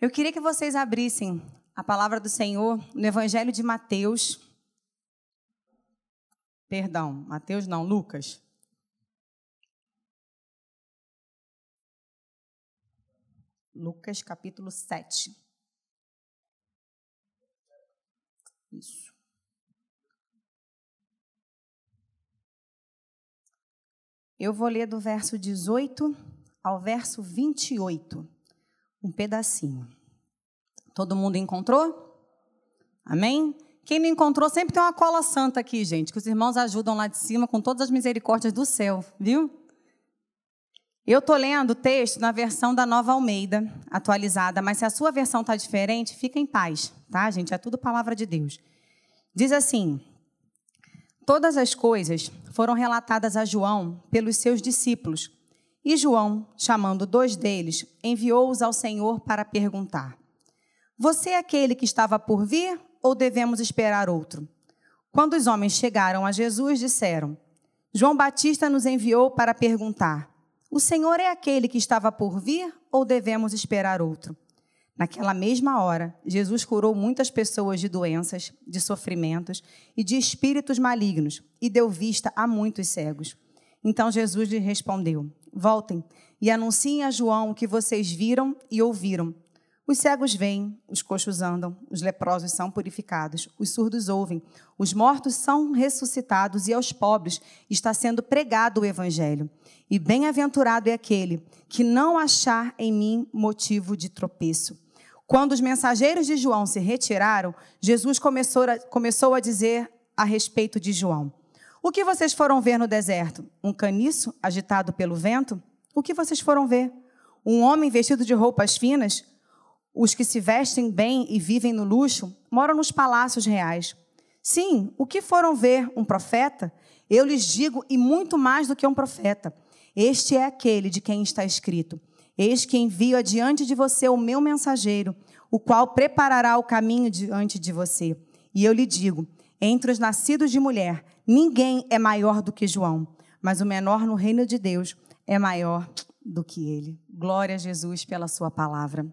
Eu queria que vocês abrissem a palavra do Senhor no Evangelho de Mateus. Perdão, Mateus não, Lucas. Lucas capítulo 7. Isso. Eu vou ler do verso 18 ao verso 28, um pedacinho. Todo mundo encontrou? Amém? Quem não encontrou, sempre tem uma cola santa aqui, gente, que os irmãos ajudam lá de cima com todas as misericórdias do céu, viu? Eu estou lendo o texto na versão da Nova Almeida, atualizada, mas se a sua versão está diferente, fica em paz, tá, gente? É tudo palavra de Deus. Diz assim: Todas as coisas foram relatadas a João pelos seus discípulos, e João, chamando dois deles, enviou-os ao Senhor para perguntar: Você é aquele que estava por vir ou devemos esperar outro? Quando os homens chegaram a Jesus, disseram: João Batista nos enviou para perguntar: o Senhor é aquele que estava por vir ou devemos esperar outro? Naquela mesma hora, Jesus curou muitas pessoas de doenças, de sofrimentos e de espíritos malignos e deu vista a muitos cegos. Então Jesus lhe respondeu: Voltem e anunciem a João o que vocês viram e ouviram. Os cegos veem, os coxos andam, os leprosos são purificados, os surdos ouvem, os mortos são ressuscitados e aos pobres está sendo pregado o evangelho. E bem-aventurado é aquele que não achar em mim motivo de tropeço. Quando os mensageiros de João se retiraram, Jesus começou a, começou a dizer a respeito de João: O que vocês foram ver no deserto? Um caniço agitado pelo vento? O que vocês foram ver? Um homem vestido de roupas finas? Os que se vestem bem e vivem no luxo moram nos palácios reais. Sim, o que foram ver? Um profeta? Eu lhes digo, e muito mais do que um profeta. Este é aquele de quem está escrito: Eis que envio adiante de você o meu mensageiro, o qual preparará o caminho diante de você. E eu lhe digo: entre os nascidos de mulher, ninguém é maior do que João, mas o menor no reino de Deus é maior do que ele. Glória a Jesus pela sua palavra.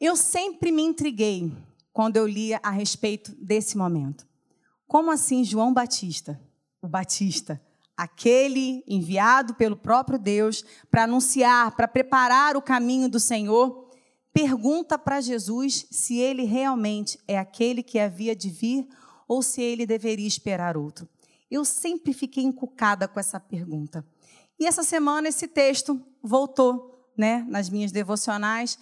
Eu sempre me intriguei quando eu lia a respeito desse momento. Como assim João Batista, o Batista, aquele enviado pelo próprio Deus para anunciar, para preparar o caminho do Senhor, pergunta para Jesus se ele realmente é aquele que havia de vir ou se ele deveria esperar outro. Eu sempre fiquei encucada com essa pergunta. E essa semana esse texto voltou, né, nas minhas devocionais,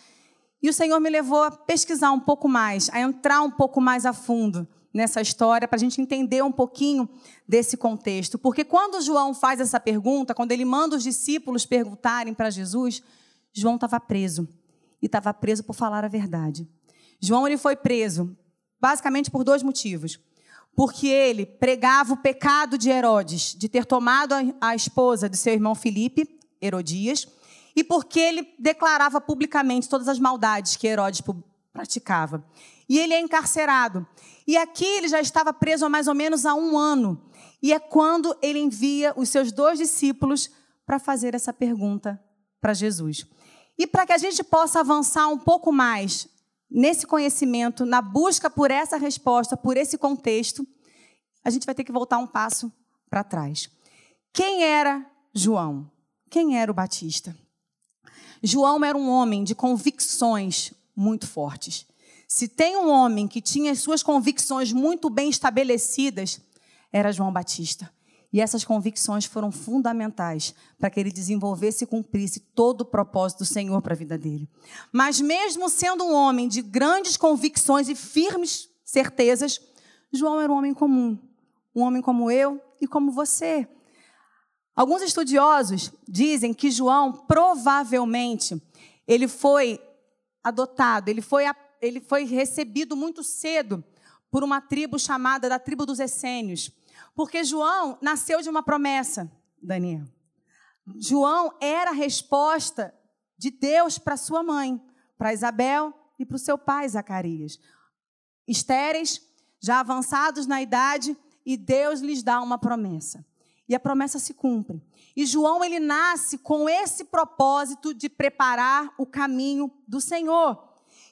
e o Senhor me levou a pesquisar um pouco mais, a entrar um pouco mais a fundo nessa história para a gente entender um pouquinho desse contexto. Porque quando João faz essa pergunta, quando ele manda os discípulos perguntarem para Jesus, João estava preso. E estava preso por falar a verdade. João ele foi preso basicamente por dois motivos. Porque ele pregava o pecado de Herodes, de ter tomado a esposa de seu irmão Filipe, Herodias, e porque ele declarava publicamente todas as maldades que Herodes praticava. E ele é encarcerado. E aqui ele já estava preso há mais ou menos há um ano. E é quando ele envia os seus dois discípulos para fazer essa pergunta para Jesus. E para que a gente possa avançar um pouco mais nesse conhecimento, na busca por essa resposta, por esse contexto, a gente vai ter que voltar um passo para trás. Quem era João? Quem era o Batista? João era um homem de convicções muito fortes. Se tem um homem que tinha as suas convicções muito bem estabelecidas, era João Batista. E essas convicções foram fundamentais para que ele desenvolvesse e cumprisse todo o propósito do Senhor para a vida dele. Mas, mesmo sendo um homem de grandes convicções e firmes certezas, João era um homem comum. Um homem como eu e como você. Alguns estudiosos dizem que João provavelmente ele foi adotado, ele foi ele foi recebido muito cedo por uma tribo chamada da tribo dos essênios. Porque João nasceu de uma promessa, Daniel. João era a resposta de Deus para sua mãe, para Isabel e para o seu pai Zacarias. Estéreis, já avançados na idade, e Deus lhes dá uma promessa. e a promessa se cumpre. E João ele nasce com esse propósito de preparar o caminho do Senhor.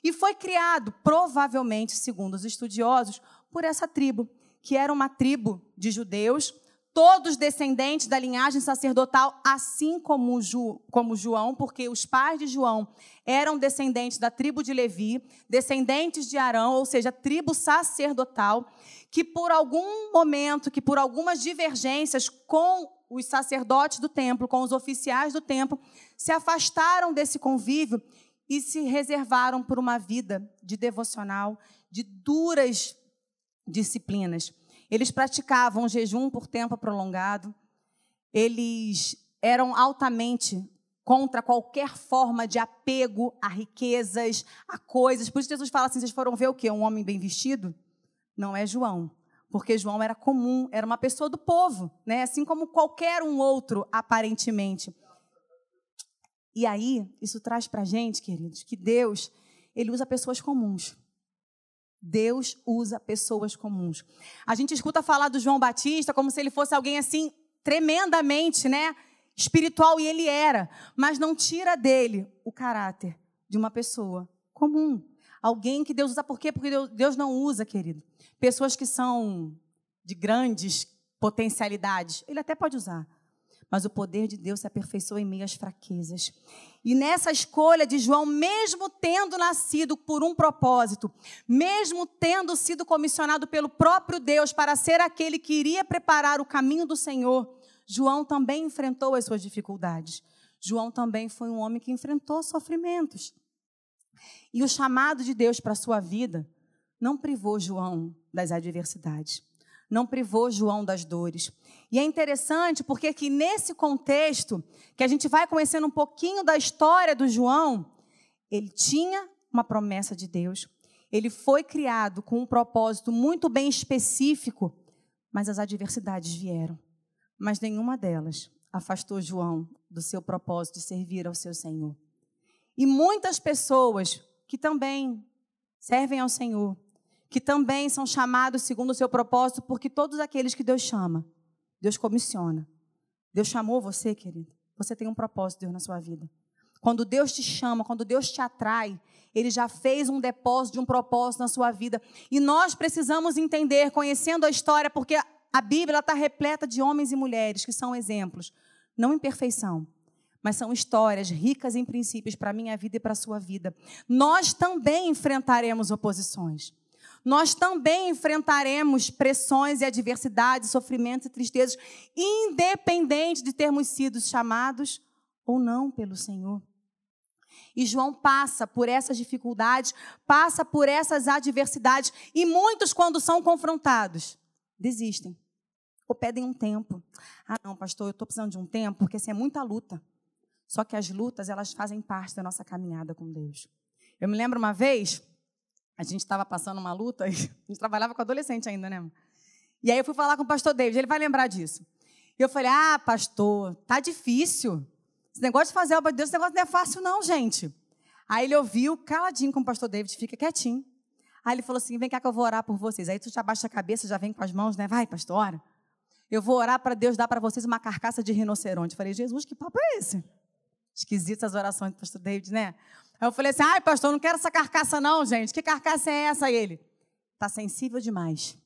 E foi criado, provavelmente, segundo os estudiosos, por essa tribo, que era uma tribo de judeus, todos descendentes da linhagem sacerdotal, assim como, Ju, como João, porque os pais de João eram descendentes da tribo de Levi, descendentes de Arão, ou seja, tribo sacerdotal, que por algum momento, que por algumas divergências com os sacerdotes do templo, com os oficiais do templo, se afastaram desse convívio e se reservaram por uma vida de devocional, de duras disciplinas. Eles praticavam jejum por tempo prolongado, eles eram altamente contra qualquer forma de apego a riquezas, a coisas. Por isso Jesus fala assim: vocês foram ver o quê? Um homem bem vestido? Não é João porque João era comum, era uma pessoa do povo, né? assim como qualquer um outro, aparentemente. E aí, isso traz para a gente, queridos, que Deus, ele usa pessoas comuns. Deus usa pessoas comuns. A gente escuta falar do João Batista como se ele fosse alguém assim, tremendamente, né? Espiritual, e ele era, mas não tira dele o caráter de uma pessoa comum. Alguém que Deus usa, por quê? Porque Deus não usa, querido, pessoas que são de grandes potencialidades. Ele até pode usar, mas o poder de Deus se aperfeiçoa em meio às fraquezas. E nessa escolha de João, mesmo tendo nascido por um propósito, mesmo tendo sido comissionado pelo próprio Deus para ser aquele que iria preparar o caminho do Senhor, João também enfrentou as suas dificuldades. João também foi um homem que enfrentou sofrimentos. E o chamado de Deus para a sua vida não privou João das adversidades, não privou João das dores. E é interessante porque que nesse contexto, que a gente vai conhecendo um pouquinho da história do João, ele tinha uma promessa de Deus. Ele foi criado com um propósito muito bem específico, mas as adversidades vieram. Mas nenhuma delas afastou João do seu propósito de servir ao seu Senhor. E muitas pessoas que também servem ao Senhor, que também são chamados segundo o seu propósito, porque todos aqueles que Deus chama, Deus comissiona. Deus chamou você, querido. Você tem um propósito, Deus, na sua vida. Quando Deus te chama, quando Deus te atrai, Ele já fez um depósito de um propósito na sua vida. E nós precisamos entender, conhecendo a história, porque a Bíblia está repleta de homens e mulheres que são exemplos, não em perfeição, mas são histórias ricas em princípios para a minha vida e para a sua vida. Nós também enfrentaremos oposições nós também enfrentaremos pressões e adversidades, sofrimentos e tristezas, independente de termos sido chamados ou não pelo Senhor. E João passa por essas dificuldades, passa por essas adversidades, e muitos, quando são confrontados, desistem ou pedem um tempo. Ah, não, pastor, eu estou precisando de um tempo, porque assim, é muita luta. Só que as lutas, elas fazem parte da nossa caminhada com Deus. Eu me lembro uma vez, a gente estava passando uma luta, a gente trabalhava com adolescente ainda, né? E aí eu fui falar com o pastor David, ele vai lembrar disso. E eu falei: Ah, pastor, tá difícil. Esse negócio de fazer a obra de Deus, esse negócio não é fácil, não, gente. Aí ele ouviu, caladinho com o pastor David, fica quietinho. Aí ele falou assim: Vem cá que eu vou orar por vocês. Aí tu já baixa a cabeça, já vem com as mãos, né? Vai, pastor, ora. Eu vou orar para Deus dar para vocês uma carcaça de rinoceronte. Eu falei: Jesus, que papo é esse? Esquisitas as orações do pastor David, né? Aí eu falei assim: ai, pastor, não quero essa carcaça, não, gente. Que carcaça é essa? ele: está sensível demais.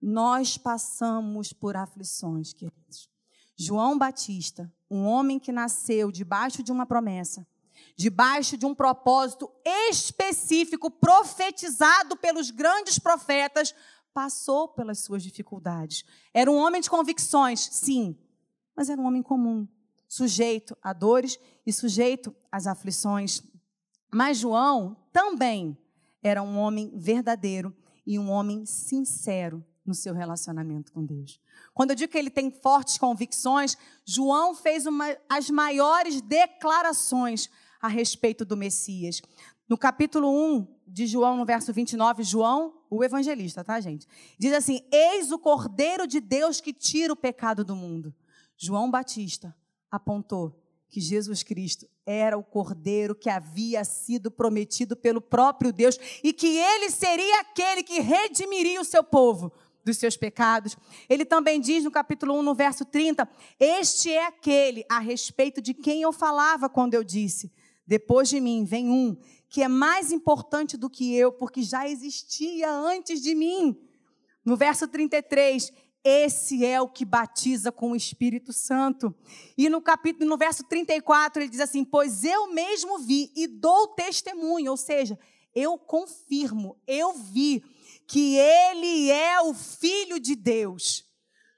Nós passamos por aflições, queridos. João Batista, um homem que nasceu debaixo de uma promessa, debaixo de um propósito específico, profetizado pelos grandes profetas, passou pelas suas dificuldades. Era um homem de convicções, sim, mas era um homem comum, sujeito a dores e sujeito às aflições. Mas João também era um homem verdadeiro e um homem sincero no seu relacionamento com Deus. Quando eu digo que ele tem fortes convicções, João fez uma, as maiores declarações a respeito do Messias. No capítulo 1 de João, no verso 29, João, o evangelista, tá, gente? Diz assim: Eis o Cordeiro de Deus que tira o pecado do mundo. João Batista apontou que Jesus Cristo era o cordeiro que havia sido prometido pelo próprio Deus e que ele seria aquele que redimiria o seu povo dos seus pecados. Ele também diz no capítulo 1, no verso 30, este é aquele a respeito de quem eu falava quando eu disse, depois de mim vem um que é mais importante do que eu, porque já existia antes de mim. No verso 33, esse é o que batiza com o Espírito Santo. E no capítulo, no verso 34, ele diz assim: "Pois eu mesmo vi e dou testemunho", ou seja, eu confirmo, eu vi que ele é o filho de Deus.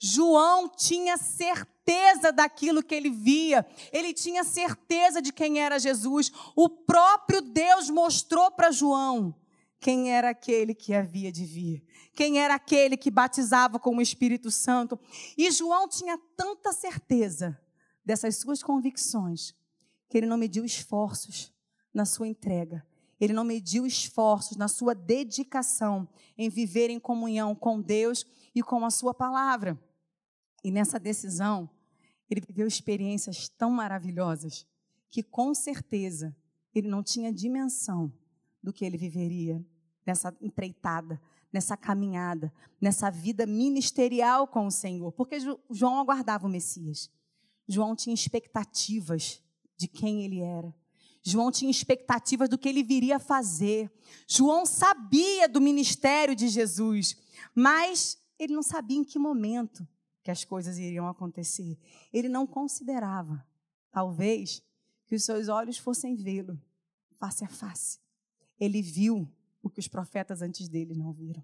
João tinha certeza daquilo que ele via, ele tinha certeza de quem era Jesus. O próprio Deus mostrou para João quem era aquele que havia de vir quem era aquele que batizava com o Espírito Santo. E João tinha tanta certeza dessas suas convicções que ele não mediu esforços na sua entrega. Ele não mediu esforços na sua dedicação em viver em comunhão com Deus e com a sua palavra. E nessa decisão, ele viveu experiências tão maravilhosas que com certeza ele não tinha dimensão do que ele viveria nessa empreitada, nessa caminhada, nessa vida ministerial com o Senhor, porque João aguardava o Messias. João tinha expectativas de quem ele era. João tinha expectativas do que ele viria fazer. João sabia do ministério de Jesus, mas ele não sabia em que momento que as coisas iriam acontecer. Ele não considerava, talvez, que os seus olhos fossem vê-lo face a face. Ele viu o que os profetas antes dele não viram.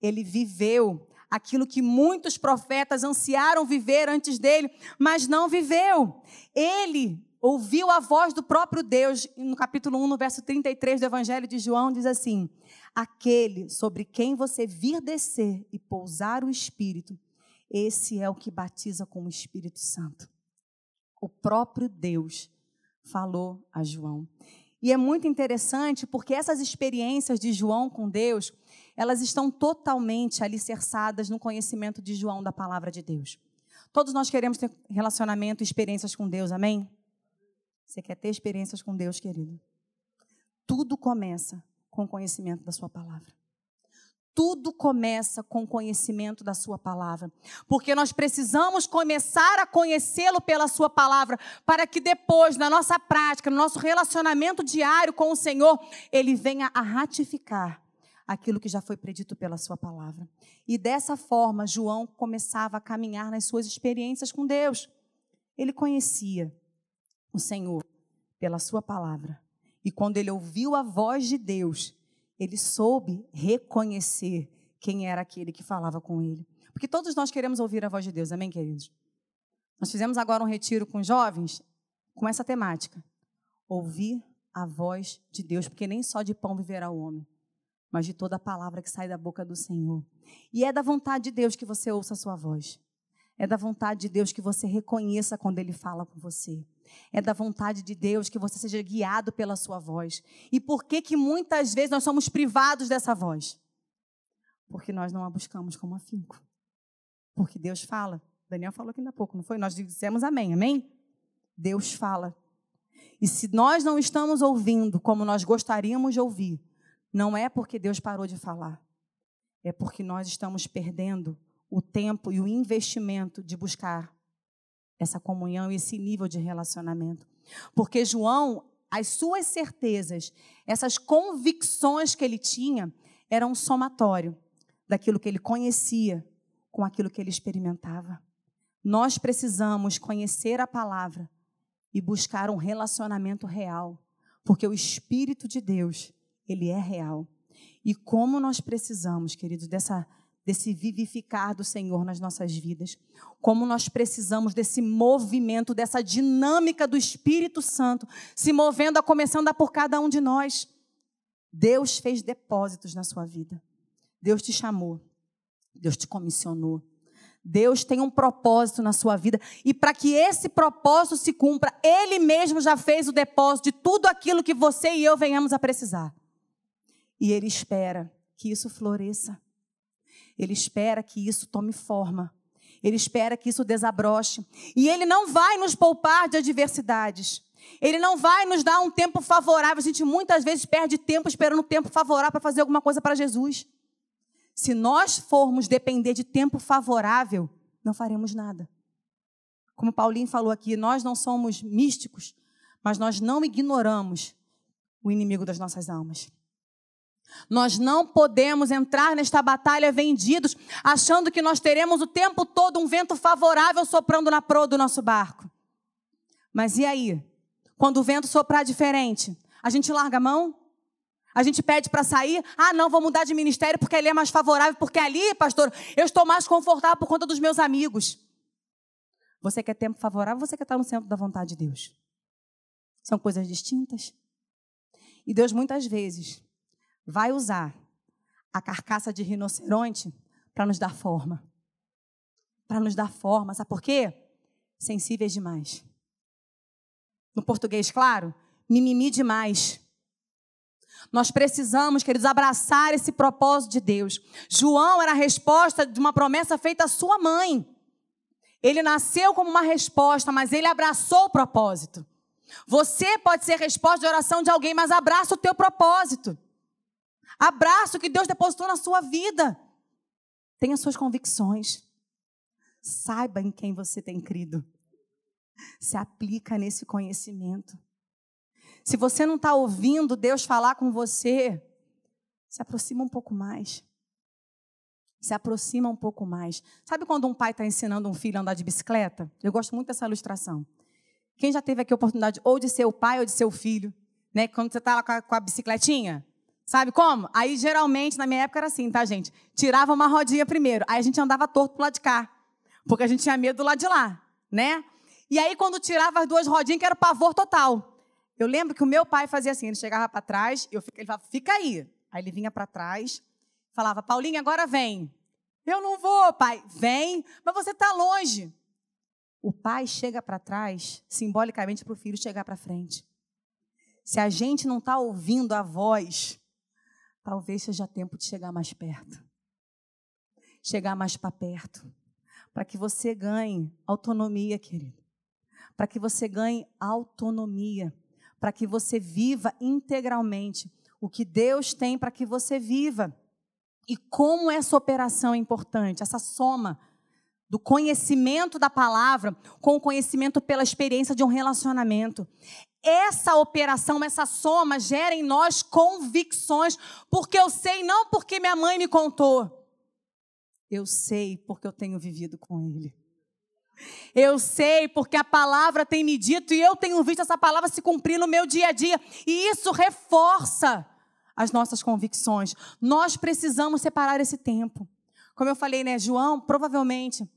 Ele viveu aquilo que muitos profetas ansiaram viver antes dele, mas não viveu. Ele ouviu a voz do próprio Deus, no capítulo 1, no verso 33 do Evangelho de João, diz assim: Aquele sobre quem você vir descer e pousar o Espírito, esse é o que batiza com o Espírito Santo. O próprio Deus falou a João. E é muito interessante porque essas experiências de João com Deus, elas estão totalmente alicerçadas no conhecimento de João da palavra de Deus. Todos nós queremos ter relacionamento e experiências com Deus, amém? Você quer ter experiências com Deus, querido? Tudo começa com o conhecimento da Sua palavra. Tudo começa com o conhecimento da Sua palavra. Porque nós precisamos começar a conhecê-lo pela Sua palavra, para que depois, na nossa prática, no nosso relacionamento diário com o Senhor, Ele venha a ratificar aquilo que já foi predito pela Sua palavra. E dessa forma, João começava a caminhar nas suas experiências com Deus. Ele conhecia o Senhor pela Sua palavra. E quando ele ouviu a voz de Deus, ele soube reconhecer quem era aquele que falava com ele. Porque todos nós queremos ouvir a voz de Deus, amém, queridos? Nós fizemos agora um retiro com jovens com essa temática: ouvir a voz de Deus, porque nem só de pão viverá o homem, mas de toda a palavra que sai da boca do Senhor. E é da vontade de Deus que você ouça a sua voz. É da vontade de Deus que você reconheça quando Ele fala com você. É da vontade de Deus que você seja guiado pela sua voz. E por que que muitas vezes nós somos privados dessa voz? Porque nós não a buscamos como afinco. Porque Deus fala. Daniel falou aqui ainda há pouco, não foi? Nós dissemos amém, amém? Deus fala. E se nós não estamos ouvindo como nós gostaríamos de ouvir, não é porque Deus parou de falar. É porque nós estamos perdendo o tempo e o investimento de buscar essa comunhão e esse nível de relacionamento. Porque João, as suas certezas, essas convicções que ele tinha, eram um somatório daquilo que ele conhecia com aquilo que ele experimentava. Nós precisamos conhecer a palavra e buscar um relacionamento real, porque o Espírito de Deus, ele é real. E como nós precisamos, queridos, dessa desse vivificar do Senhor nas nossas vidas. Como nós precisamos desse movimento, dessa dinâmica do Espírito Santo se movendo, a começando por cada um de nós. Deus fez depósitos na sua vida. Deus te chamou. Deus te comissionou. Deus tem um propósito na sua vida e para que esse propósito se cumpra, Ele mesmo já fez o depósito de tudo aquilo que você e eu venhamos a precisar. E Ele espera que isso floresça. Ele espera que isso tome forma. Ele espera que isso desabroche. E Ele não vai nos poupar de adversidades. Ele não vai nos dar um tempo favorável. A gente muitas vezes perde tempo esperando um tempo favorável para fazer alguma coisa para Jesus. Se nós formos depender de tempo favorável, não faremos nada. Como Paulinho falou aqui, nós não somos místicos, mas nós não ignoramos o inimigo das nossas almas. Nós não podemos entrar nesta batalha vendidos, achando que nós teremos o tempo todo um vento favorável soprando na proa do nosso barco. Mas e aí? Quando o vento soprar diferente, a gente larga a mão? A gente pede para sair? Ah, não, vou mudar de ministério porque ali é mais favorável, porque ali, pastor, eu estou mais confortável por conta dos meus amigos. Você quer tempo favorável, você quer estar no centro da vontade de Deus. São coisas distintas. E Deus muitas vezes vai usar a carcaça de rinoceronte para nos dar forma. Para nos dar forma, sabe por quê? Sensíveis demais. No português, claro, mimimi demais. Nós precisamos, queridos, abraçar esse propósito de Deus. João era a resposta de uma promessa feita à sua mãe. Ele nasceu como uma resposta, mas ele abraçou o propósito. Você pode ser resposta de oração de alguém, mas abraça o teu propósito. Abraça o que Deus depositou na sua vida. Tenha suas convicções. Saiba em quem você tem crido. Se aplica nesse conhecimento. Se você não está ouvindo Deus falar com você, se aproxima um pouco mais. Se aproxima um pouco mais. Sabe quando um pai está ensinando um filho a andar de bicicleta? Eu gosto muito dessa ilustração. Quem já teve aqui a oportunidade ou de ser o pai ou de ser o filho, né? Quando você está lá com a, com a bicicletinha, Sabe como? Aí, geralmente, na minha época era assim, tá, gente? Tirava uma rodinha primeiro. Aí a gente andava torto pro lado de cá. Porque a gente tinha medo do lado de lá, né? E aí, quando tirava as duas rodinhas, que era pavor total. Eu lembro que o meu pai fazia assim: ele chegava para trás, eu, ele falava, fica aí. Aí ele vinha para trás, falava, Paulinha, agora vem. Eu não vou, pai. Vem, mas você está longe. O pai chega para trás, simbolicamente, para o filho chegar para frente. Se a gente não está ouvindo a voz talvez seja tempo de chegar mais perto. Chegar mais para perto. Para que você ganhe autonomia, querido. Para que você ganhe autonomia. Para que você viva integralmente o que Deus tem para que você viva. E como essa operação é importante, essa soma do conhecimento da palavra com o conhecimento pela experiência de um relacionamento essa operação, essa soma gera em nós convicções, porque eu sei não porque minha mãe me contou. Eu sei porque eu tenho vivido com ele. Eu sei porque a palavra tem me dito e eu tenho visto essa palavra se cumprir no meu dia a dia, e isso reforça as nossas convicções. Nós precisamos separar esse tempo. Como eu falei, né, João provavelmente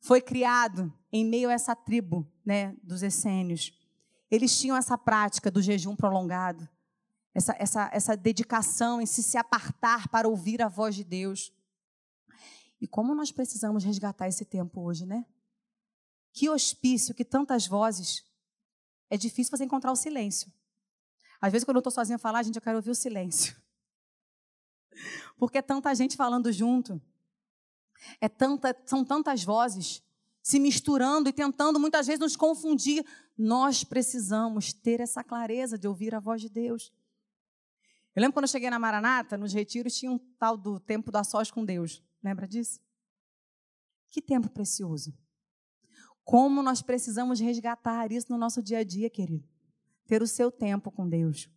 foi criado em meio a essa tribo, né, dos essênios. Eles tinham essa prática do jejum prolongado, essa, essa, essa dedicação em se, se apartar para ouvir a voz de Deus. E como nós precisamos resgatar esse tempo hoje, né? Que hospício, que tantas vozes. É difícil você encontrar o silêncio. Às vezes, quando eu estou sozinha falar, gente, eu quero ouvir o silêncio. Porque é tanta gente falando junto. É tanta, são tantas vozes se misturando e tentando muitas vezes nos confundir. Nós precisamos ter essa clareza de ouvir a voz de Deus. Eu lembro quando eu cheguei na Maranata, nos retiros, tinha um tal do tempo da sós com Deus. Lembra disso? Que tempo precioso. Como nós precisamos resgatar isso no nosso dia a dia, querido. Ter o seu tempo com Deus.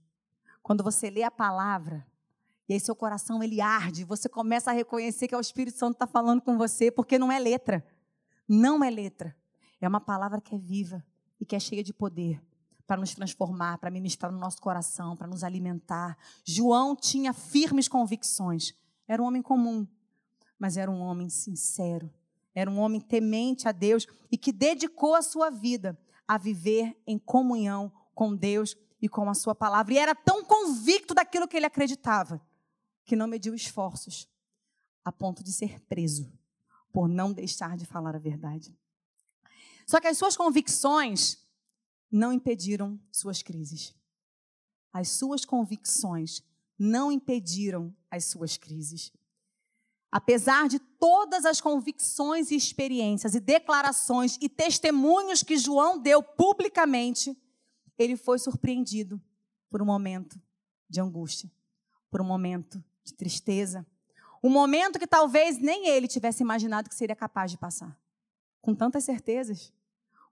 Quando você lê a palavra, e aí seu coração ele arde, você começa a reconhecer que é o Espírito Santo está falando com você, porque não é letra. Não é letra. É uma palavra que é viva e que é cheia de poder para nos transformar, para ministrar no nosso coração, para nos alimentar. João tinha firmes convicções. Era um homem comum, mas era um homem sincero. Era um homem temente a Deus e que dedicou a sua vida a viver em comunhão com Deus e com a sua palavra. E era tão convicto daquilo que ele acreditava que não mediu esforços a ponto de ser preso por não deixar de falar a verdade. Só que as suas convicções não impediram suas crises. As suas convicções não impediram as suas crises. Apesar de todas as convicções e experiências e declarações e testemunhos que João deu publicamente, ele foi surpreendido por um momento de angústia, por um momento de tristeza, Um momento que talvez nem ele tivesse imaginado que seria capaz de passar. Com tantas certezas,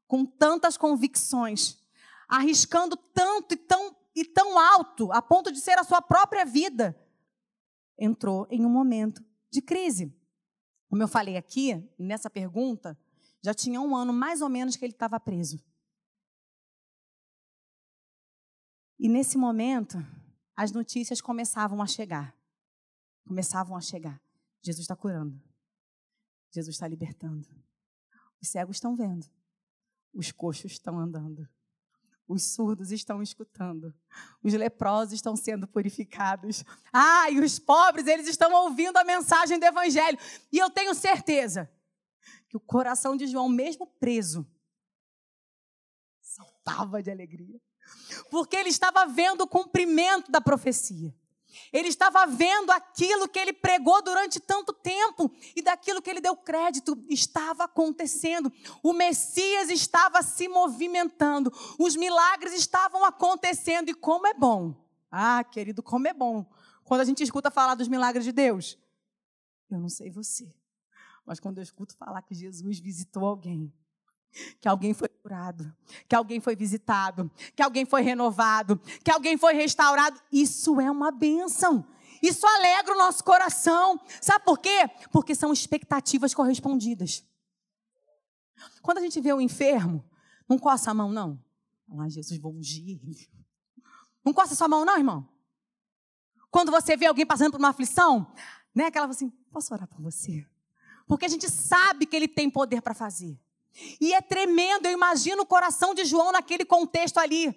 com tantas convicções, arriscando tanto e tão, e tão alto, a ponto de ser a sua própria vida, entrou em um momento de crise. Como eu falei aqui, nessa pergunta, já tinha um ano mais ou menos que ele estava preso. E nesse momento, as notícias começavam a chegar. Começavam a chegar. Jesus está curando. Jesus está libertando. Os cegos estão vendo. Os coxos estão andando. Os surdos estão escutando. Os leprosos estão sendo purificados. Ah, e os pobres, eles estão ouvindo a mensagem do Evangelho. E eu tenho certeza que o coração de João, mesmo preso, saltava de alegria. Porque ele estava vendo o cumprimento da profecia. Ele estava vendo aquilo que ele pregou durante tanto tempo e daquilo que ele deu crédito estava acontecendo. O Messias estava se movimentando, os milagres estavam acontecendo e como é bom. Ah, querido, como é bom quando a gente escuta falar dos milagres de Deus. Eu não sei você, mas quando eu escuto falar que Jesus visitou alguém, que alguém foi curado, que alguém foi visitado, que alguém foi renovado, que alguém foi restaurado. Isso é uma bênção. Isso alegra o nosso coração. Sabe por quê? Porque são expectativas correspondidas. Quando a gente vê o enfermo, não coça a mão, não. Ah, Jesus, bom dia. Não coça a sua mão, não, irmão. Quando você vê alguém passando por uma aflição, né? Aquela assim, posso orar por você? Porque a gente sabe que ele tem poder para fazer. E é tremendo, eu imagino o coração de João naquele contexto ali,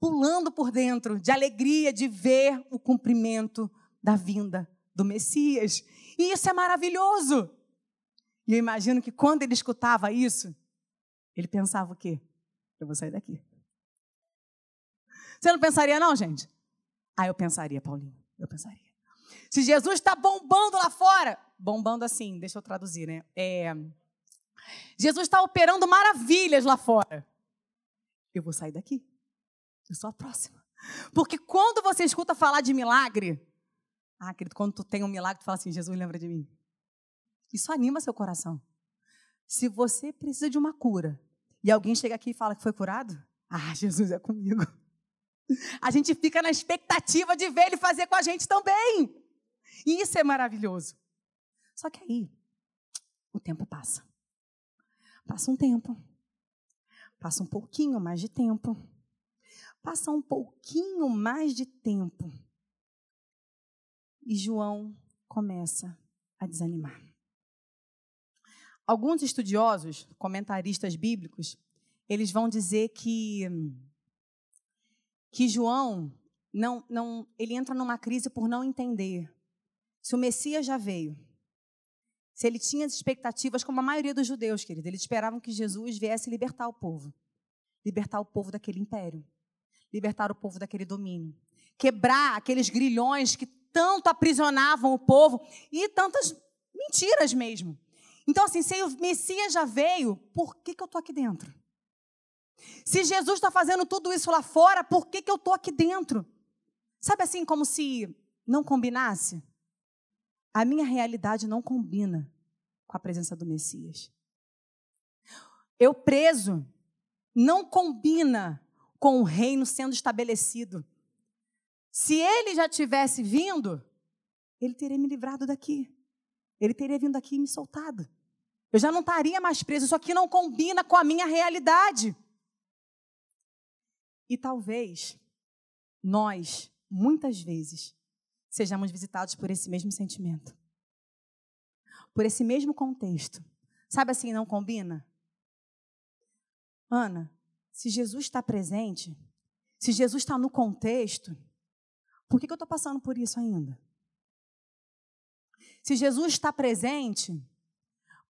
pulando por dentro de alegria de ver o cumprimento da vinda do Messias. E isso é maravilhoso. E eu imagino que quando ele escutava isso, ele pensava o quê? Eu vou sair daqui. Você não pensaria, não, gente? Ah, eu pensaria, Paulinho. Eu pensaria. Se Jesus está bombando lá fora, bombando assim, deixa eu traduzir, né? É, Jesus está operando maravilhas lá fora. Eu vou sair daqui. Eu sou a próxima. Porque quando você escuta falar de milagre, ah, querido, quando tu tem um milagre, tu fala assim: Jesus, lembra de mim. Isso anima seu coração. Se você precisa de uma cura e alguém chega aqui e fala que foi curado, ah, Jesus é comigo. A gente fica na expectativa de ver ele fazer com a gente também. E isso é maravilhoso. Só que aí, o tempo passa. Passa um tempo. Passa um pouquinho mais de tempo. Passa um pouquinho mais de tempo. E João começa a desanimar. Alguns estudiosos, comentaristas bíblicos, eles vão dizer que que João não, não, ele entra numa crise por não entender se o Messias já veio, se ele tinha expectativas, como a maioria dos judeus, querido, eles esperavam que Jesus viesse libertar o povo, libertar o povo daquele império, libertar o povo daquele domínio, quebrar aqueles grilhões que tanto aprisionavam o povo e tantas mentiras mesmo. Então, assim, se o Messias já veio, por que, que eu estou aqui dentro? Se Jesus está fazendo tudo isso lá fora, por que, que eu estou aqui dentro? Sabe assim, como se não combinasse? A minha realidade não combina com a presença do Messias. Eu preso não combina com o reino sendo estabelecido. Se ele já tivesse vindo, ele teria me livrado daqui. Ele teria vindo aqui e me soltado. Eu já não estaria mais preso. Isso aqui não combina com a minha realidade. E talvez nós, muitas vezes, sejamos visitados por esse mesmo sentimento. Por esse mesmo contexto. Sabe assim, não combina? Ana, se Jesus está presente, se Jesus está no contexto, por que, que eu estou passando por isso ainda? Se Jesus está presente,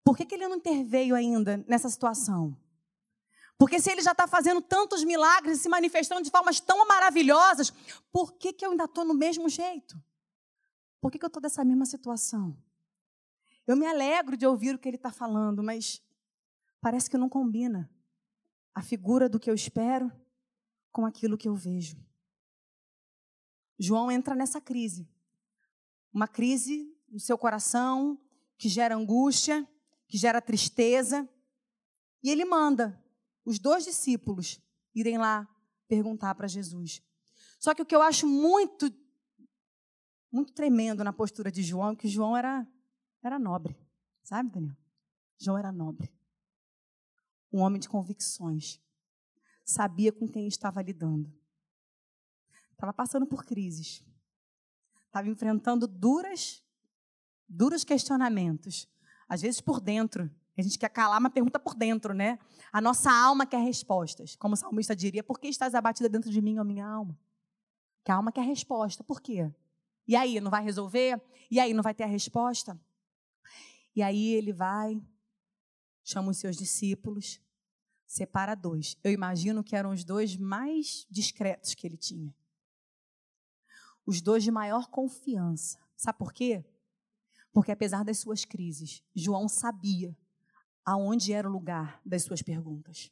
por que, que ele não interveio ainda nessa situação? Porque se ele já está fazendo tantos milagres e se manifestando de formas tão maravilhosas, por que, que eu ainda estou no mesmo jeito? Por que, que eu estou dessa mesma situação? Eu me alegro de ouvir o que ele está falando, mas parece que não combina a figura do que eu espero com aquilo que eu vejo. João entra nessa crise, uma crise no seu coração que gera angústia, que gera tristeza. E ele manda os dois discípulos irem lá perguntar para Jesus. Só que o que eu acho muito muito tremendo na postura de João, que João era era nobre, sabe, Daniel? João era nobre. Um homem de convicções. Sabia com quem estava lidando. Estava passando por crises. Estava enfrentando duras duros questionamentos. Às vezes por dentro. A gente quer calar, mas pergunta por dentro, né? A nossa alma quer respostas. Como o salmista diria, por que estás abatida dentro de mim, ó minha alma? Que a alma quer resposta. Por quê? E aí, não vai resolver? E aí, não vai ter a resposta? E aí ele vai, chama os seus discípulos, separa dois. Eu imagino que eram os dois mais discretos que ele tinha. Os dois de maior confiança. Sabe por quê? Porque apesar das suas crises, João sabia aonde era o lugar das suas perguntas.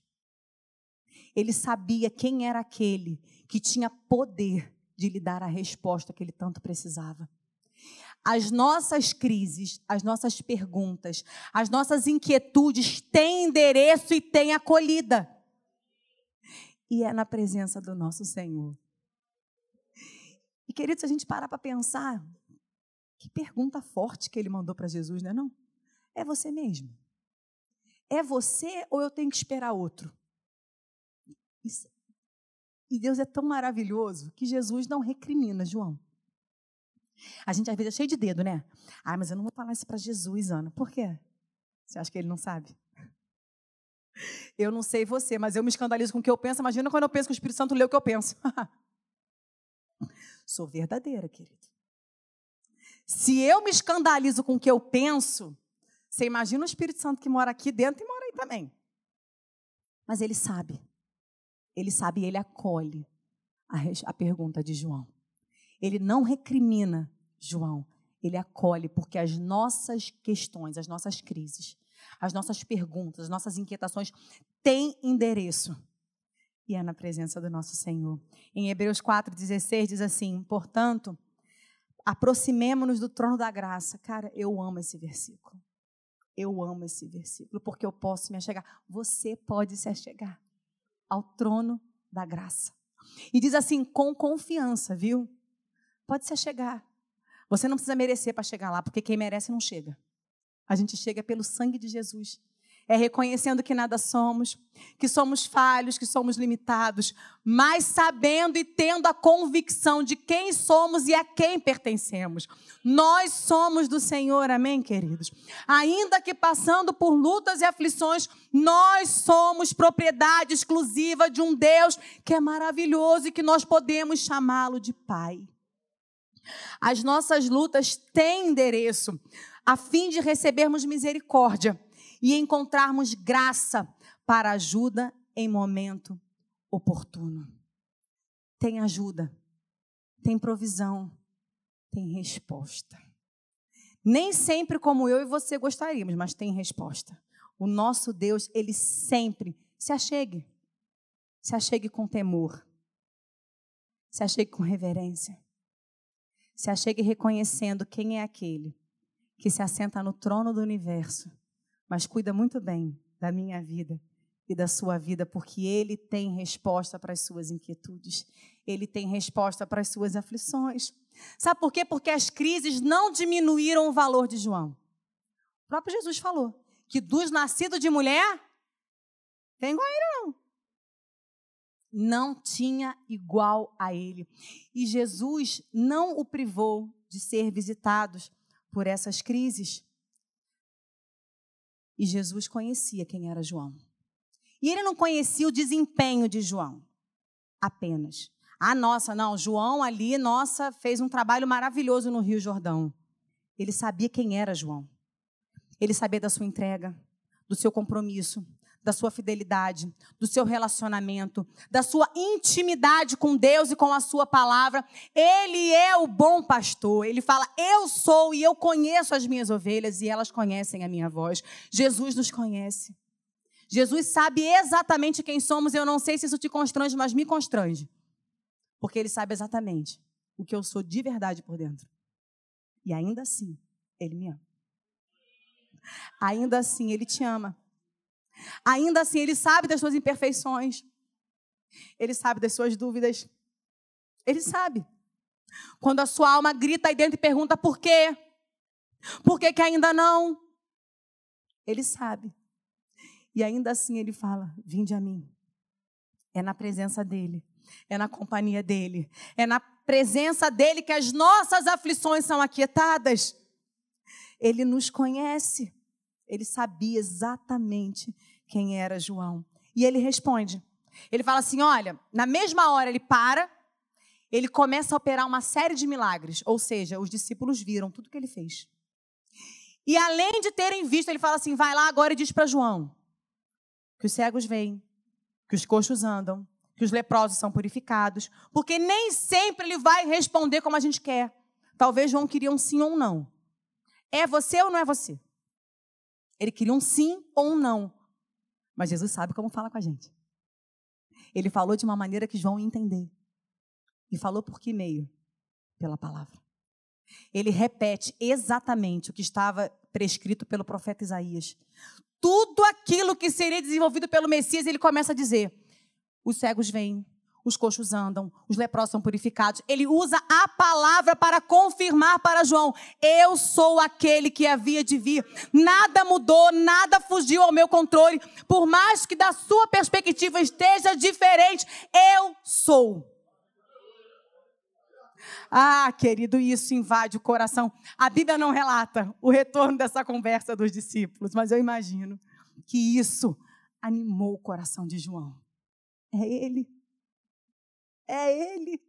Ele sabia quem era aquele que tinha poder de lhe dar a resposta que ele tanto precisava. As nossas crises, as nossas perguntas, as nossas inquietudes têm endereço e têm acolhida. E é na presença do nosso Senhor. E queridos, se a gente parar para pensar, que pergunta forte que ele mandou para Jesus, não é não? É você mesmo. É você ou eu tenho que esperar outro? Isso. E Deus é tão maravilhoso que Jesus não recrimina, João. A gente às vezes é cheio de dedo, né? Ah, mas eu não vou falar isso para Jesus, Ana. Por quê? Você acha que ele não sabe? Eu não sei você, mas eu me escandalizo com o que eu penso. Imagina quando eu penso que o Espírito Santo lê o que eu penso. Sou verdadeira, querido. Se eu me escandalizo com o que eu penso, você imagina o Espírito Santo que mora aqui dentro e mora aí também. Mas ele sabe. Ele sabe ele acolhe a, a pergunta de João. Ele não recrimina João. Ele acolhe, porque as nossas questões, as nossas crises, as nossas perguntas, as nossas inquietações têm endereço. E é na presença do nosso Senhor. Em Hebreus 4,16 diz assim: portanto, aproximemo-nos do trono da graça. Cara, eu amo esse versículo. Eu amo esse versículo, porque eu posso me achegar. Você pode se achegar ao trono da graça. E diz assim, com confiança, viu? Pode se achegar. Você não precisa merecer para chegar lá, porque quem merece não chega. A gente chega pelo sangue de Jesus é reconhecendo que nada somos, que somos falhos, que somos limitados, mas sabendo e tendo a convicção de quem somos e a quem pertencemos. Nós somos do Senhor, amém, queridos? Ainda que passando por lutas e aflições, nós somos propriedade exclusiva de um Deus que é maravilhoso e que nós podemos chamá-lo de Pai. As nossas lutas têm endereço, a fim de recebermos misericórdia e encontrarmos graça para ajuda em momento oportuno. Tem ajuda, tem provisão, tem resposta. Nem sempre como eu e você gostaríamos, mas tem resposta. O nosso Deus, ele sempre se achegue. Se achegue com temor. Se achegue com reverência. Se achegue reconhecendo quem é aquele que se assenta no trono do universo mas cuida muito bem da minha vida e da sua vida, porque Ele tem resposta para as suas inquietudes, Ele tem resposta para as suas aflições. Sabe por quê? Porque as crises não diminuíram o valor de João. O próprio Jesus falou que dos nascidos de mulher, tem igual a ele não. Não tinha igual a ele. E Jesus não o privou de ser visitados por essas crises. E Jesus conhecia quem era João. E ele não conhecia o desempenho de João apenas. Ah, nossa, não, João ali, nossa, fez um trabalho maravilhoso no Rio Jordão. Ele sabia quem era João. Ele sabia da sua entrega, do seu compromisso, da sua fidelidade, do seu relacionamento, da sua intimidade com Deus e com a sua palavra. Ele é o bom pastor. Ele fala: Eu sou e eu conheço as minhas ovelhas e elas conhecem a minha voz. Jesus nos conhece. Jesus sabe exatamente quem somos. Eu não sei se isso te constrange, mas me constrange. Porque ele sabe exatamente o que eu sou de verdade por dentro. E ainda assim, ele me ama. Ainda assim, ele te ama. Ainda assim, ele sabe das suas imperfeições. Ele sabe das suas dúvidas. Ele sabe. Quando a sua alma grita aí dentro e pergunta por quê? Por que, que ainda não? Ele sabe. E ainda assim ele fala: Vinde a mim. É na presença dele, é na companhia dele, é na presença dele que as nossas aflições são aquietadas. Ele nos conhece, ele sabia exatamente quem era João. E ele responde: Ele fala assim: Olha, na mesma hora ele para, ele começa a operar uma série de milagres, ou seja, os discípulos viram tudo que ele fez. E além de terem visto, ele fala assim: vai lá agora e diz para João que os cegos veem, que os coxos andam, que os leprosos são purificados, porque nem sempre ele vai responder como a gente quer. Talvez João queria um sim ou um não. É você ou não é você? Ele queria um sim ou um não. Mas Jesus sabe como fala com a gente. Ele falou de uma maneira que João ia entender. E falou por que meio? Pela palavra. Ele repete exatamente o que estava prescrito pelo profeta Isaías. Tudo aquilo que seria desenvolvido pelo Messias, ele começa a dizer: os cegos vêm, os coxos andam, os leprosos são purificados. Ele usa a palavra para confirmar para João: eu sou aquele que havia de vir. Nada mudou, nada fugiu ao meu controle. Por mais que da sua perspectiva esteja diferente, eu sou. Ah, querido, isso invade o coração. A Bíblia não relata o retorno dessa conversa dos discípulos, mas eu imagino que isso animou o coração de João. É ele. É ele.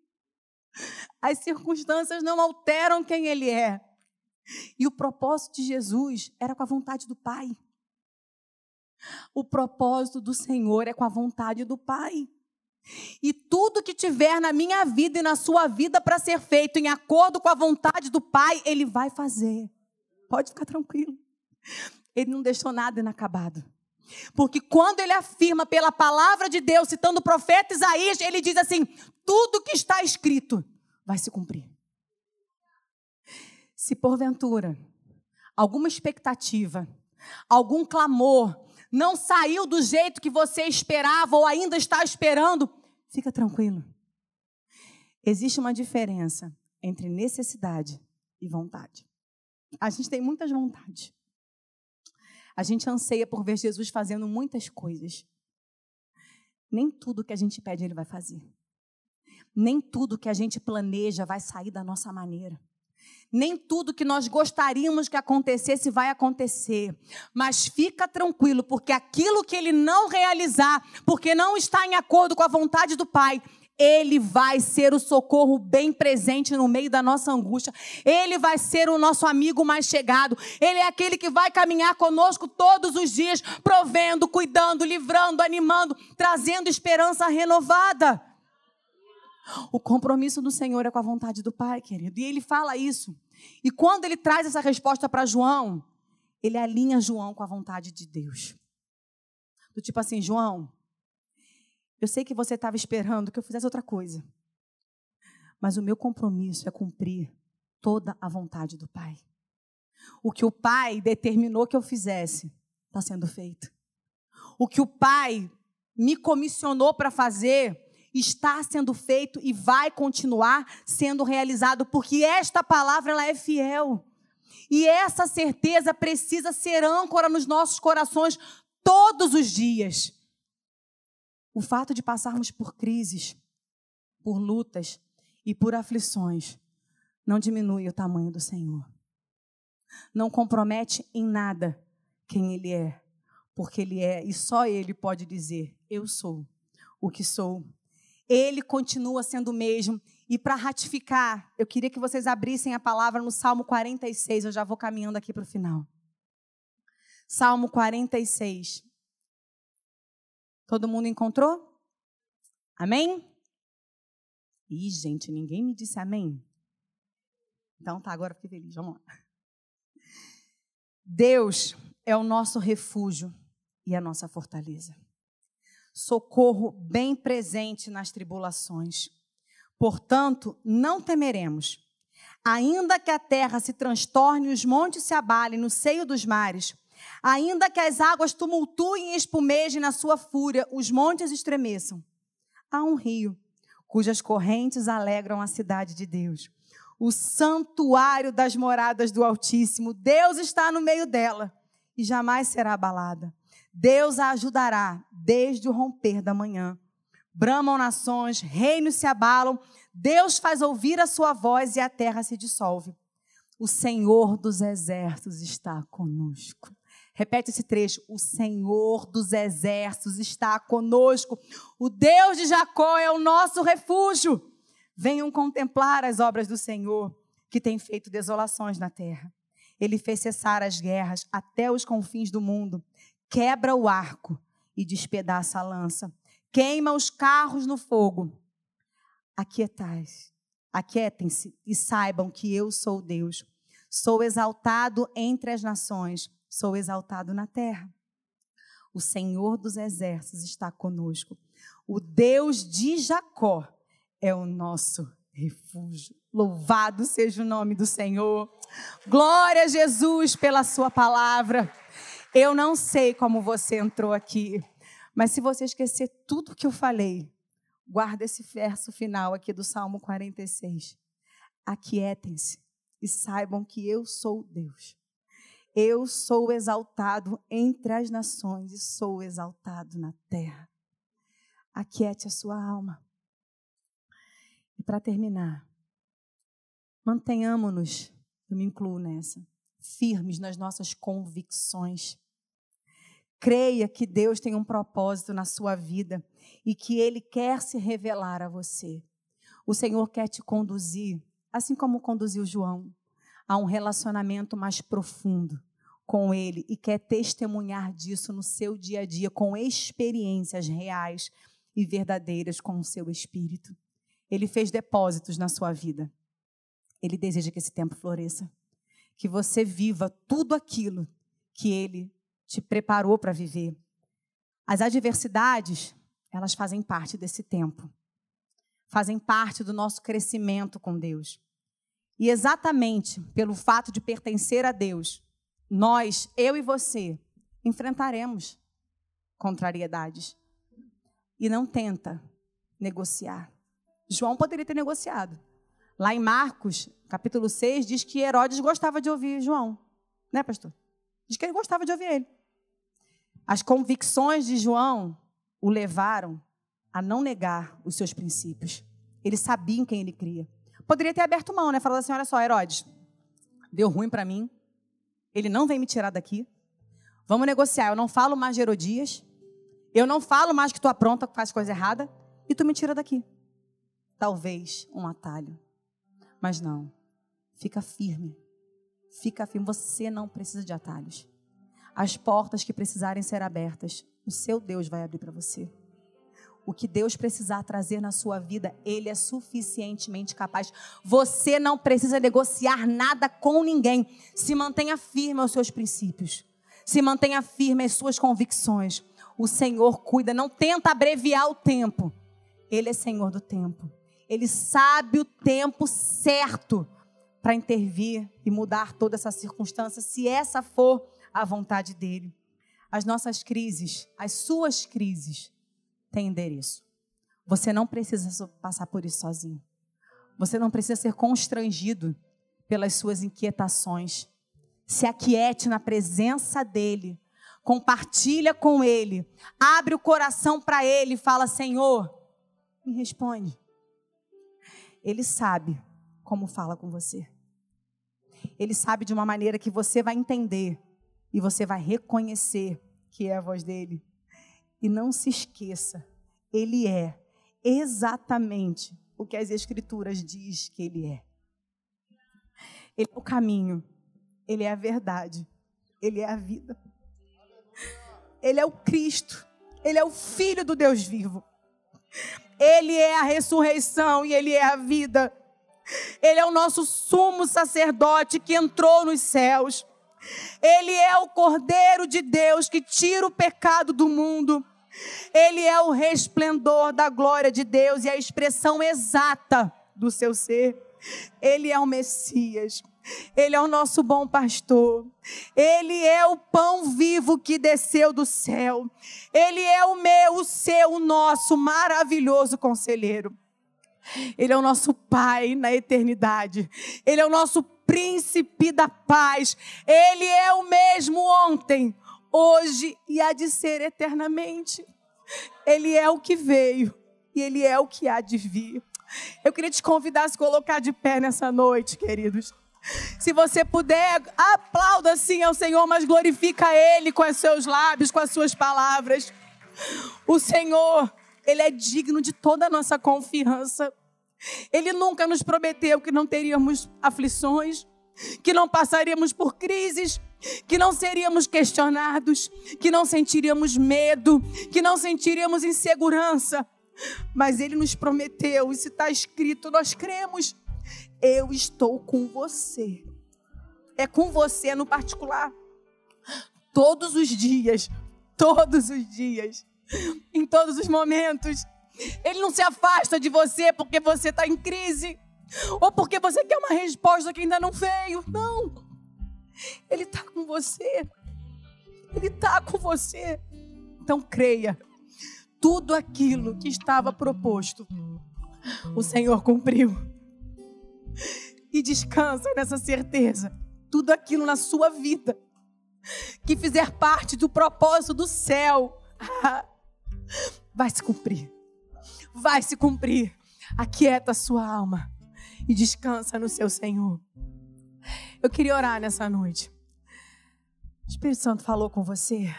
As circunstâncias não alteram quem ele é. E o propósito de Jesus era com a vontade do Pai. O propósito do Senhor é com a vontade do Pai. E tudo que tiver na minha vida e na sua vida para ser feito em acordo com a vontade do Pai, Ele vai fazer. Pode ficar tranquilo. Ele não deixou nada inacabado. Porque quando ele afirma pela palavra de Deus, citando o profeta Isaías, ele diz assim: tudo que está escrito vai se cumprir. Se porventura alguma expectativa, algum clamor não saiu do jeito que você esperava ou ainda está esperando, fica tranquilo. Existe uma diferença entre necessidade e vontade. A gente tem muitas vontades. A gente anseia por ver Jesus fazendo muitas coisas. Nem tudo que a gente pede ele vai fazer. Nem tudo que a gente planeja vai sair da nossa maneira. Nem tudo que nós gostaríamos que acontecesse vai acontecer. Mas fica tranquilo, porque aquilo que ele não realizar, porque não está em acordo com a vontade do Pai, ele vai ser o socorro bem presente no meio da nossa angústia. Ele vai ser o nosso amigo mais chegado. Ele é aquele que vai caminhar conosco todos os dias, provendo, cuidando, livrando, animando, trazendo esperança renovada. O compromisso do Senhor é com a vontade do Pai, querido. E ele fala isso. E quando ele traz essa resposta para João, ele alinha João com a vontade de Deus. Do tipo assim, João, eu sei que você estava esperando que eu fizesse outra coisa. Mas o meu compromisso é cumprir toda a vontade do Pai. O que o Pai determinou que eu fizesse está sendo feito. O que o Pai me comissionou para fazer está sendo feito e vai continuar sendo realizado, porque esta palavra ela é fiel. E essa certeza precisa ser âncora nos nossos corações todos os dias. O fato de passarmos por crises, por lutas e por aflições não diminui o tamanho do Senhor. Não compromete em nada quem Ele é, porque Ele é e só Ele pode dizer: Eu sou o que sou ele continua sendo o mesmo. E para ratificar, eu queria que vocês abrissem a palavra no Salmo 46. Eu já vou caminhando aqui para o final. Salmo 46. Todo mundo encontrou? Amém? Ih, gente, ninguém me disse amém. Então tá, agora fiquei feliz. Vamos lá. Deus é o nosso refúgio e a nossa fortaleza socorro bem presente nas tribulações. Portanto, não temeremos, Ainda que a terra se transtorne e os montes se abalem no seio dos mares, ainda que as águas tumultuem e espumejem na sua fúria, os montes estremeçam. Há um rio cujas correntes alegram a cidade de Deus, o santuário das moradas do Altíssimo. Deus está no meio dela e jamais será abalada. Deus a ajudará desde o romper da manhã. Bramam nações, reinos se abalam, Deus faz ouvir a sua voz e a terra se dissolve. O Senhor dos exércitos está conosco. Repete esse trecho. O Senhor dos exércitos está conosco. O Deus de Jacó é o nosso refúgio. Venham contemplar as obras do Senhor, que tem feito desolações na terra. Ele fez cessar as guerras até os confins do mundo. Quebra o arco e despedaça a lança. Queima os carros no fogo aquietais, aquietem-se e saibam que eu sou Deus. Sou exaltado entre as nações, sou exaltado na terra. O Senhor dos exércitos está conosco. O Deus de Jacó é o nosso refúgio. Louvado seja o nome do Senhor. Glória a Jesus pela sua palavra. Eu não sei como você entrou aqui, mas se você esquecer tudo que eu falei, Guarda esse verso final aqui do Salmo 46. Aquietem-se e saibam que eu sou Deus. Eu sou exaltado entre as nações e sou exaltado na terra. Aquiete a sua alma. E para terminar, mantenhamos-nos, eu me incluo nessa, firmes nas nossas convicções. Creia que Deus tem um propósito na sua vida e que Ele quer se revelar a você. O Senhor quer te conduzir, assim como conduziu João, a um relacionamento mais profundo com Ele e quer testemunhar disso no seu dia a dia, com experiências reais e verdadeiras com o seu espírito. Ele fez depósitos na sua vida. Ele deseja que esse tempo floresça, que você viva tudo aquilo que Ele te preparou para viver. As adversidades, elas fazem parte desse tempo. Fazem parte do nosso crescimento com Deus. E exatamente pelo fato de pertencer a Deus, nós, eu e você, enfrentaremos contrariedades. E não tenta negociar. João poderia ter negociado. Lá em Marcos, capítulo 6, diz que Herodes gostava de ouvir João. Né, pastor? Diz que ele gostava de ouvir ele. As convicções de João o levaram a não negar os seus princípios. Ele sabia em quem ele cria. Poderia ter aberto mão, né? Falando assim: olha só, Herodes, deu ruim para mim. Ele não vem me tirar daqui. Vamos negociar. Eu não falo mais de Herodias. Eu não falo mais que tu apronta, que faz coisa errada. E tu me tira daqui. Talvez um atalho. Mas não. Fica firme. Fica firme. Você não precisa de atalhos as portas que precisarem ser abertas, o seu Deus vai abrir para você. O que Deus precisar trazer na sua vida, Ele é suficientemente capaz. Você não precisa negociar nada com ninguém. Se mantenha firme aos seus princípios. Se mantenha firme às suas convicções. O Senhor cuida, não tenta abreviar o tempo. Ele é Senhor do tempo. Ele sabe o tempo certo para intervir e mudar toda essa circunstância, se essa for a vontade dele. As nossas crises, as suas crises, têm endereço. Você não precisa passar por isso sozinho. Você não precisa ser constrangido pelas suas inquietações. Se aquiete na presença dele. Compartilha com ele. Abre o coração para ele e fala: Senhor, me responde. Ele sabe como fala com você. Ele sabe de uma maneira que você vai entender e você vai reconhecer que é a voz dele. E não se esqueça, ele é exatamente o que as escrituras diz que ele é. Ele é o caminho, ele é a verdade, ele é a vida. Ele é o Cristo, ele é o filho do Deus vivo. Ele é a ressurreição e ele é a vida. Ele é o nosso sumo sacerdote que entrou nos céus. Ele é o Cordeiro de Deus que tira o pecado do mundo. Ele é o resplendor da glória de Deus e a expressão exata do seu ser. Ele é o Messias. Ele é o nosso bom pastor. Ele é o pão vivo que desceu do céu. Ele é o meu, o seu, o nosso maravilhoso conselheiro. Ele é o nosso Pai na eternidade. Ele é o nosso príncipe da paz. Ele é o mesmo ontem, hoje e há de ser eternamente. Ele é o que veio e ele é o que há de vir. Eu queria te convidar a se colocar de pé nessa noite, queridos. Se você puder, aplauda sim ao Senhor, mas glorifica Ele com os seus lábios, com as suas palavras. O Senhor, Ele é digno de toda a nossa confiança. Ele nunca nos prometeu que não teríamos aflições, que não passaríamos por crises, que não seríamos questionados, que não sentiríamos medo, que não sentiríamos insegurança. Mas Ele nos prometeu, e se está escrito, nós cremos eu estou com você. É com você no particular. Todos os dias, todos os dias, em todos os momentos. Ele não se afasta de você porque você está em crise ou porque você quer uma resposta que ainda não veio. Não. Ele está com você. Ele está com você. Então creia. Tudo aquilo que estava proposto, o Senhor cumpriu e descansa nessa certeza. Tudo aquilo na sua vida que fizer parte do propósito do céu vai se cumprir. Vai se cumprir. Aquieta a sua alma e descansa no seu Senhor. Eu queria orar nessa noite. O Espírito Santo falou com você.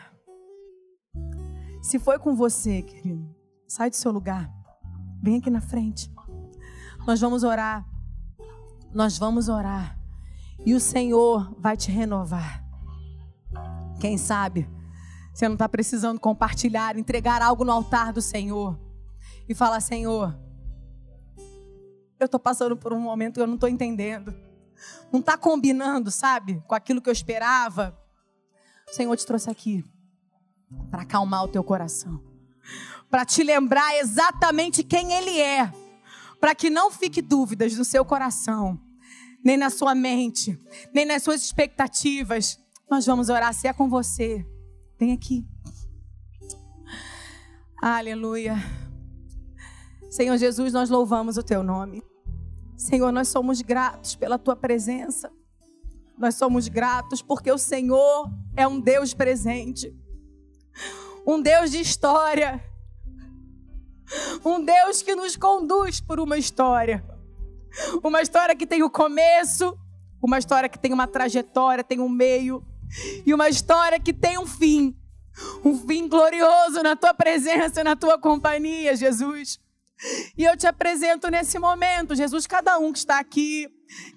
Se foi com você, querido, sai do seu lugar. Vem aqui na frente. Nós vamos orar nós vamos orar e o Senhor vai te renovar. Quem sabe você não está precisando compartilhar, entregar algo no altar do Senhor e falar: Senhor, eu estou passando por um momento que eu não estou entendendo, não está combinando, sabe, com aquilo que eu esperava. O Senhor te trouxe aqui para acalmar o teu coração, para te lembrar exatamente quem Ele é para que não fique dúvidas no seu coração, nem na sua mente, nem nas suas expectativas. Nós vamos orar, se é com você, vem aqui. Aleluia. Senhor Jesus, nós louvamos o teu nome. Senhor, nós somos gratos pela tua presença. Nós somos gratos porque o Senhor é um Deus presente, um Deus de história, um Deus que nos conduz por uma história. Uma história que tem o começo, uma história que tem uma trajetória, tem um meio, e uma história que tem um fim. Um fim glorioso na tua presença, na tua companhia, Jesus. E eu te apresento nesse momento, Jesus, cada um que está aqui,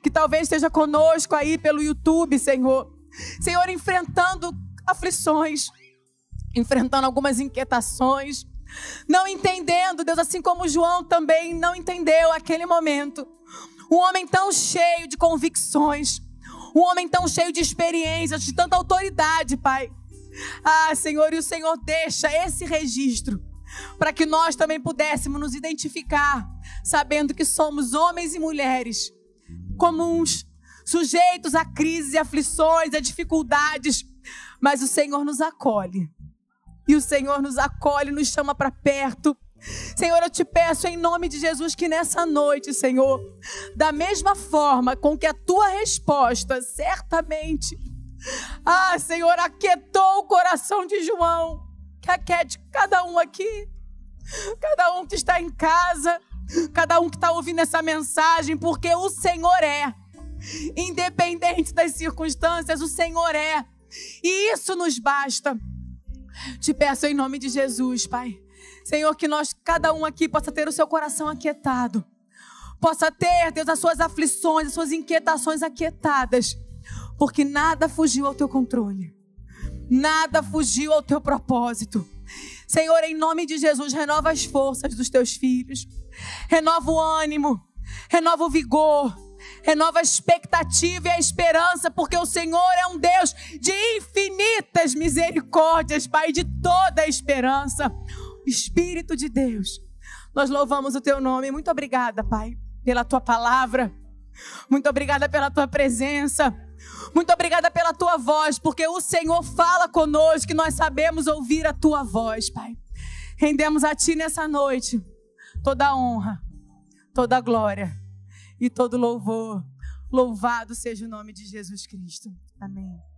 que talvez esteja conosco aí pelo YouTube, Senhor. Senhor, enfrentando aflições, enfrentando algumas inquietações, não entendendo, Deus, assim como João também não entendeu aquele momento. Um homem tão cheio de convicções, um homem tão cheio de experiências, de tanta autoridade, Pai. Ah, Senhor, e o Senhor deixa esse registro para que nós também pudéssemos nos identificar, sabendo que somos homens e mulheres comuns, sujeitos a crises e aflições, a dificuldades, mas o Senhor nos acolhe. E o Senhor nos acolhe, nos chama para perto. Senhor, eu te peço em nome de Jesus que nessa noite, Senhor, da mesma forma com que a tua resposta certamente, ah, Senhor, aquietou o coração de João, que aquete cada um aqui, cada um que está em casa, cada um que está ouvindo essa mensagem, porque o Senhor é, independente das circunstâncias, o Senhor é, e isso nos basta. Te peço em nome de Jesus, Pai. Senhor, que nós, cada um aqui, possa ter o seu coração aquietado. Possa ter, Deus, as suas aflições, as suas inquietações aquietadas. Porque nada fugiu ao teu controle. Nada fugiu ao teu propósito. Senhor, em nome de Jesus, renova as forças dos teus filhos. Renova o ânimo. Renova o vigor renova a expectativa e a esperança, porque o Senhor é um Deus de infinitas misericórdias, Pai, de toda a esperança. Espírito de Deus, nós louvamos o teu nome. Muito obrigada, Pai, pela tua palavra. Muito obrigada pela tua presença. Muito obrigada pela tua voz, porque o Senhor fala conosco que nós sabemos ouvir a tua voz, Pai. Rendemos a ti nessa noite toda a honra, toda a glória e todo louvor. Louvado seja o nome de Jesus Cristo. Amém.